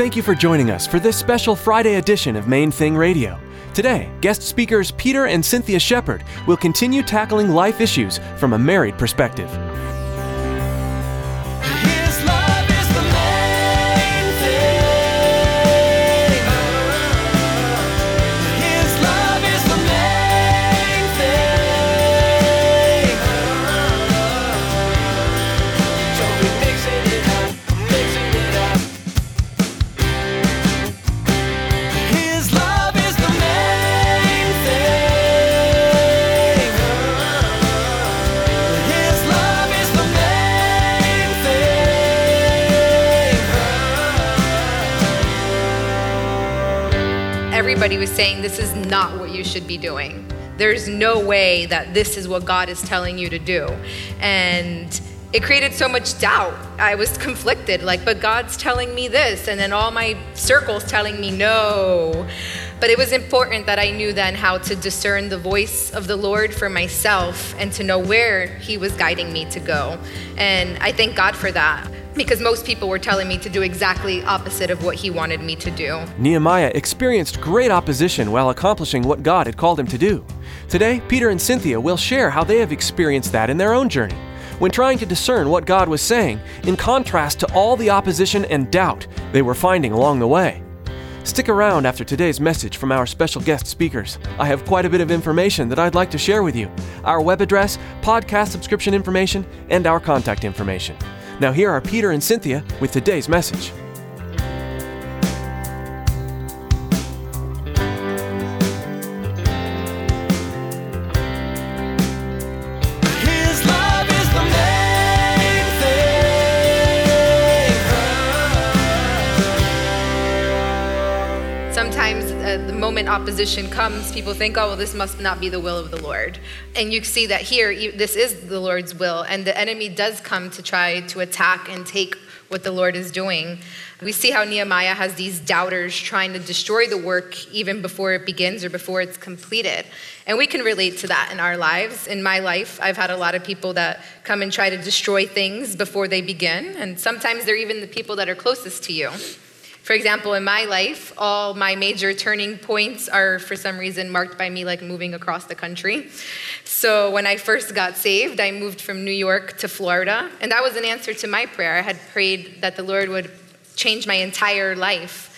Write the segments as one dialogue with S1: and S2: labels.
S1: Thank you for joining us for this special Friday edition of Main Thing Radio. Today, guest speakers Peter and Cynthia Shepard will continue tackling life issues from a married perspective.
S2: Everybody was saying this is not what you should be doing. There's no way that this is what God is telling you to do. And it created so much doubt. I was conflicted, like, but God's telling me this, and then all my circles telling me no. But it was important that I knew then how to discern the voice of the Lord for myself and to know where He was guiding me to go. And I thank God for that because most people were telling me to do exactly opposite of what He wanted me to do.
S1: Nehemiah experienced great opposition while accomplishing what God had called him to do. Today, Peter and Cynthia will share how they have experienced that in their own journey when trying to discern what God was saying, in contrast to all the opposition and doubt they were finding along the way. Stick around after today's message from our special guest speakers. I have quite a bit of information that I'd like to share with you our web address, podcast subscription information, and our contact information. Now, here are Peter and Cynthia with today's message.
S2: Sometimes uh, the moment opposition comes, people think, oh, well, this must not be the will of the Lord. And you see that here, this is the Lord's will, and the enemy does come to try to attack and take what the Lord is doing. We see how Nehemiah has these doubters trying to destroy the work even before it begins or before it's completed. And we can relate to that in our lives. In my life, I've had a lot of people that come and try to destroy things before they begin, and sometimes they're even the people that are closest to you. For example, in my life, all my major turning points are for some reason marked by me like moving across the country. So when I first got saved, I moved from New York to Florida, and that was an answer to my prayer. I had prayed that the Lord would change my entire life.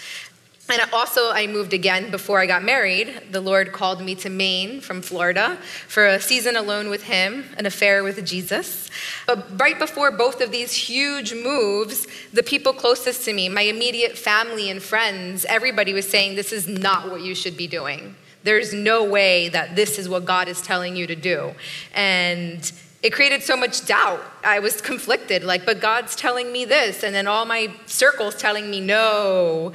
S2: And also, I moved again before I got married. The Lord called me to Maine from Florida for a season alone with Him, an affair with Jesus. But right before both of these huge moves, the people closest to me, my immediate family and friends, everybody was saying, This is not what you should be doing. There's no way that this is what God is telling you to do. And it created so much doubt. I was conflicted, like, but God's telling me this, and then all my circles telling me no.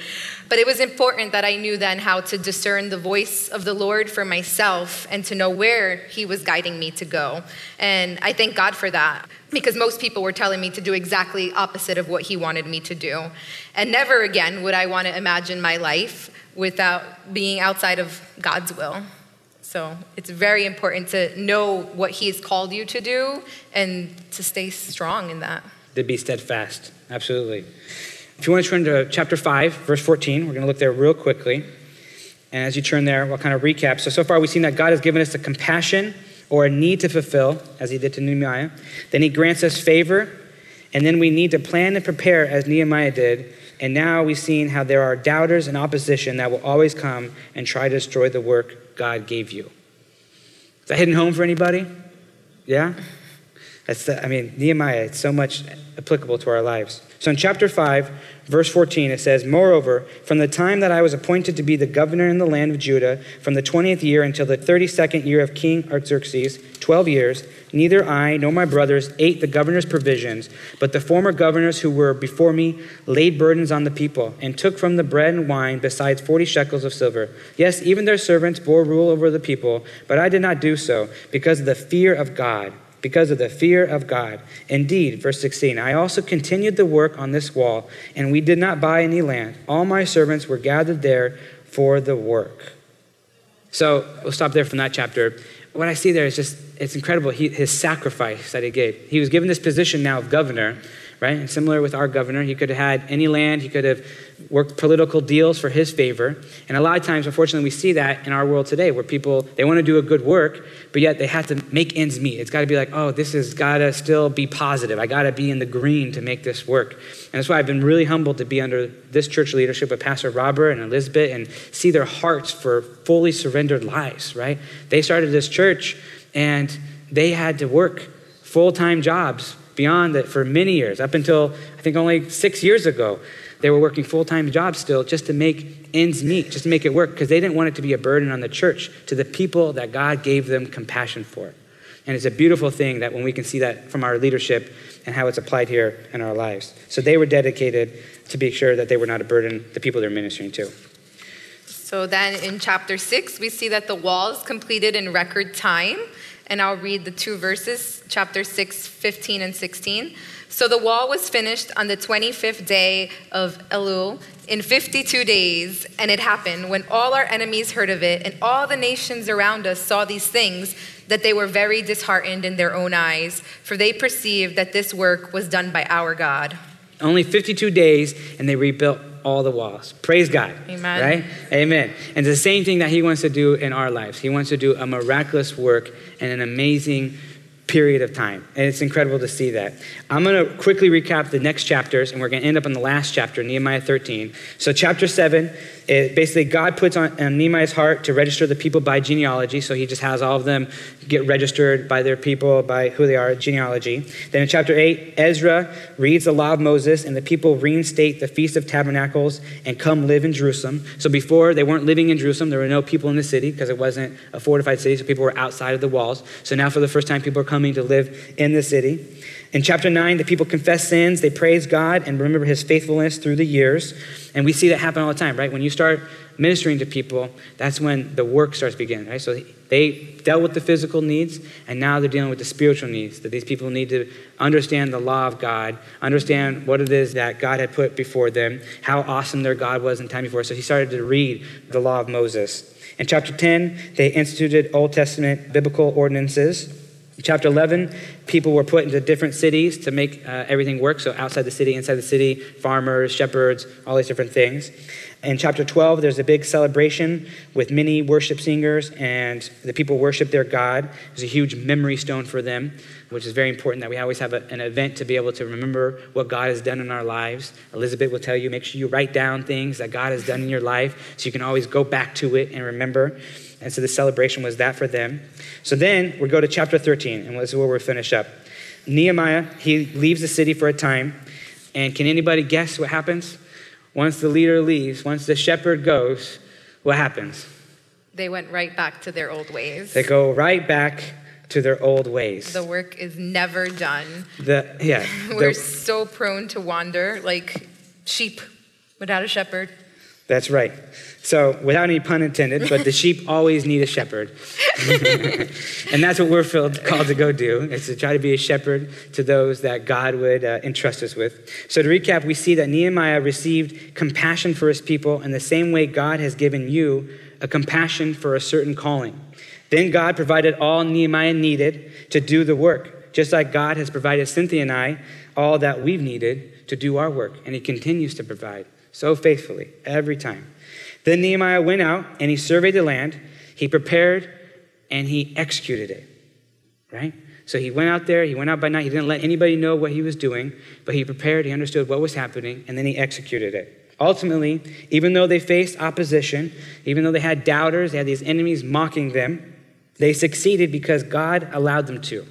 S2: But it was important that I knew then how to discern the voice of the Lord for myself and to know where He was guiding me to go. And I thank God for that because most people were telling me to do exactly opposite of what He wanted me to do. And never again would I want to imagine my life without being outside of God's will. So it's very important to know what He's called you to do and to stay strong in that.
S3: to be steadfast. Absolutely. If you want to turn to chapter 5, verse 14, we're going to look there real quickly. And as you turn there, we'll kind of recap. So, so far we've seen that God has given us a compassion or a need to fulfill, as he did to Nehemiah. Then he grants us favor. And then we need to plan and prepare, as Nehemiah did. And now we've seen how there are doubters and opposition that will always come and try to destroy the work God gave you. Is that hitting home for anybody? Yeah? That's the, I mean, Nehemiah, it's so much applicable to our lives. So in chapter 5, verse 14, it says, Moreover, from the time that I was appointed to be the governor in the land of Judah, from the 20th year until the 32nd year of King Artaxerxes, 12 years, neither I nor my brothers ate the governor's provisions, but the former governors who were before me laid burdens on the people, and took from the bread and wine besides 40 shekels of silver. Yes, even their servants bore rule over the people, but I did not do so, because of the fear of God because of the fear of God. Indeed, verse 16, I also continued the work on this wall, and we did not buy any land. All my servants were gathered there for the work. So we'll stop there from that chapter. What I see there is just, it's incredible. He, his sacrifice that he gave. He was given this position now of governor, right? And similar with our governor, he could have had any land, he could have worked political deals for his favor. And a lot of times, unfortunately, we see that in our world today where people, they want to do a good work, but yet they have to make ends meet. It's got to be like, oh, this has got to still be positive. I got to be in the green to make this work. And that's why I've been really humbled to be under this church leadership with Pastor Robert and Elizabeth and see their hearts for fully surrendered lives, right? They started this church and they had to work full time jobs beyond that for many years, up until I think only six years ago. They were working full time jobs still just to make ends meet, just to make it work, because they didn't want it to be a burden on the church, to the people that God gave them compassion for. And it's a beautiful thing that when we can see that from our leadership and how it's applied here in our lives. So they were dedicated to be sure that they were not a burden the people they're ministering to.
S2: So then in chapter 6, we see that the wall is completed in record time. And I'll read the two verses, chapter 6, 15 and 16. So the wall was finished on the 25th day of Elul in 52 days. And it happened when all our enemies heard of it and all the nations around us saw these things that they were very disheartened in their own eyes, for they perceived that this work was done by our God.
S3: Only 52 days, and they rebuilt all the walls. Praise God.
S2: Amen.
S3: Right? Amen. And the same thing that He wants to do in our lives. He wants to do a miraculous work and an amazing period of time. And it's incredible to see that. I'm going to quickly recap the next chapters, and we're going to end up in the last chapter, Nehemiah 13. So, chapter 7, it, basically, God puts on, on Nehemiah's heart to register the people by genealogy. So, he just has all of them get registered by their people, by who they are, genealogy. Then, in chapter 8, Ezra reads the law of Moses, and the people reinstate the Feast of Tabernacles and come live in Jerusalem. So, before, they weren't living in Jerusalem. There were no people in the city because it wasn't a fortified city, so people were outside of the walls. So, now for the first time, people are coming to live in the city. In chapter 9, the people confess sins, they praise God, and remember his faithfulness through the years. And we see that happen all the time, right? When you start ministering to people, that's when the work starts beginning, right? So they dealt with the physical needs, and now they're dealing with the spiritual needs. That these people need to understand the law of God, understand what it is that God had put before them, how awesome their God was in time before. So he started to read the law of Moses. In chapter 10, they instituted Old Testament biblical ordinances. Chapter 11, people were put into different cities to make uh, everything work. So, outside the city, inside the city, farmers, shepherds, all these different things. In chapter 12, there's a big celebration with many worship singers, and the people worship their God. There's a huge memory stone for them, which is very important that we always have a, an event to be able to remember what God has done in our lives. Elizabeth will tell you make sure you write down things that God has done in your life so you can always go back to it and remember. And so the celebration was that for them. So then we go to chapter 13, and this is where we'll finish up. Nehemiah, he leaves the city for a time. And can anybody guess what happens? Once the leader leaves, once the shepherd goes, what happens?
S2: They went right back to their old ways.
S3: They go right back to their old ways.
S2: The work is never done.
S3: The, yeah.
S2: We're
S3: the-
S2: so prone to wander like sheep without a shepherd.
S3: That's right. So, without any pun intended, but the sheep always need a shepherd. and that's what we're filled, called to go do, is to try to be a shepherd to those that God would uh, entrust us with. So, to recap, we see that Nehemiah received compassion for his people in the same way God has given you a compassion for a certain calling. Then God provided all Nehemiah needed to do the work, just like God has provided Cynthia and I all that we've needed to do our work. And He continues to provide so faithfully every time. Then Nehemiah went out and he surveyed the land, he prepared, and he executed it. Right? So he went out there, he went out by night, he didn't let anybody know what he was doing, but he prepared, he understood what was happening, and then he executed it. Ultimately, even though they faced opposition, even though they had doubters, they had these enemies mocking them, they succeeded because God allowed them to,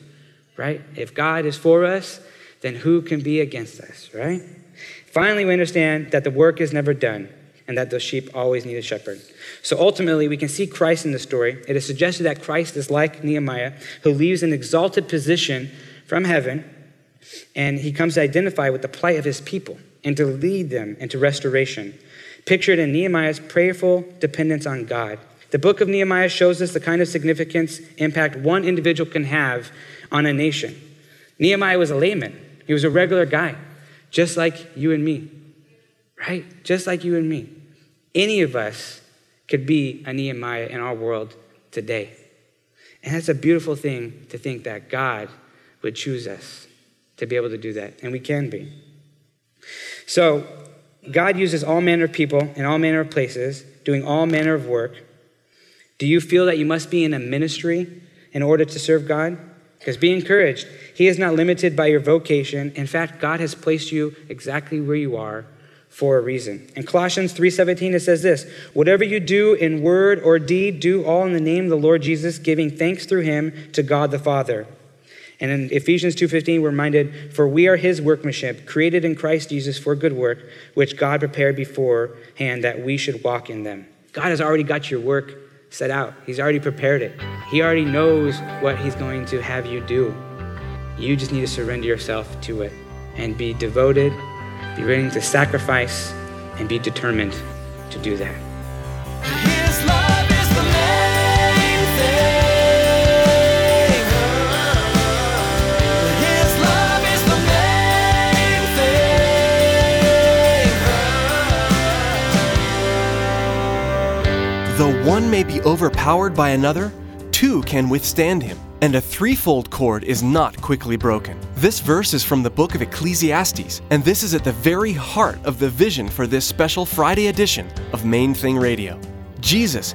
S3: right? If God is for us, then who can be against us, right? Finally, we understand that the work is never done and that those sheep always need a shepherd. So ultimately, we can see Christ in the story. It is suggested that Christ is like Nehemiah, who leaves an exalted position from heaven, and he comes to identify with the plight of his people and to lead them into restoration. Pictured in Nehemiah's prayerful dependence on God. The book of Nehemiah shows us the kind of significance, impact one individual can have on a nation. Nehemiah was a layman, he was a regular guy, just like you and me, right? Just like you and me. Any of us could be a Nehemiah in our world today. And that's a beautiful thing to think that God would choose us. to be able to do that, and we can be. So, God uses all manner of people in all manner of places, doing all manner of work. Do you feel that you must be in a ministry in order to serve God? Because be encouraged. He is not limited by your vocation. In fact, God has placed you exactly where you are for a reason. In Colossians 3:17 it says this, whatever you do in word or deed, do all in the name of the Lord Jesus, giving thanks through him to God the Father. And in Ephesians 2:15 we're reminded, for we are his workmanship, created in Christ Jesus for good work, which God prepared beforehand that we should walk in them. God has already got your work set out. He's already prepared it. He already knows what he's going to have you do. You just need to surrender yourself to it and be devoted, be willing to sacrifice, and be determined to do that.
S4: His love is the main thing. His love is the main thing.
S1: Though one may be overpowered by another, two can withstand him, and a threefold cord is not quickly broken. This verse is from the book of Ecclesiastes, and this is at the very heart of the vision for this special Friday edition of Main Thing Radio. Jesus,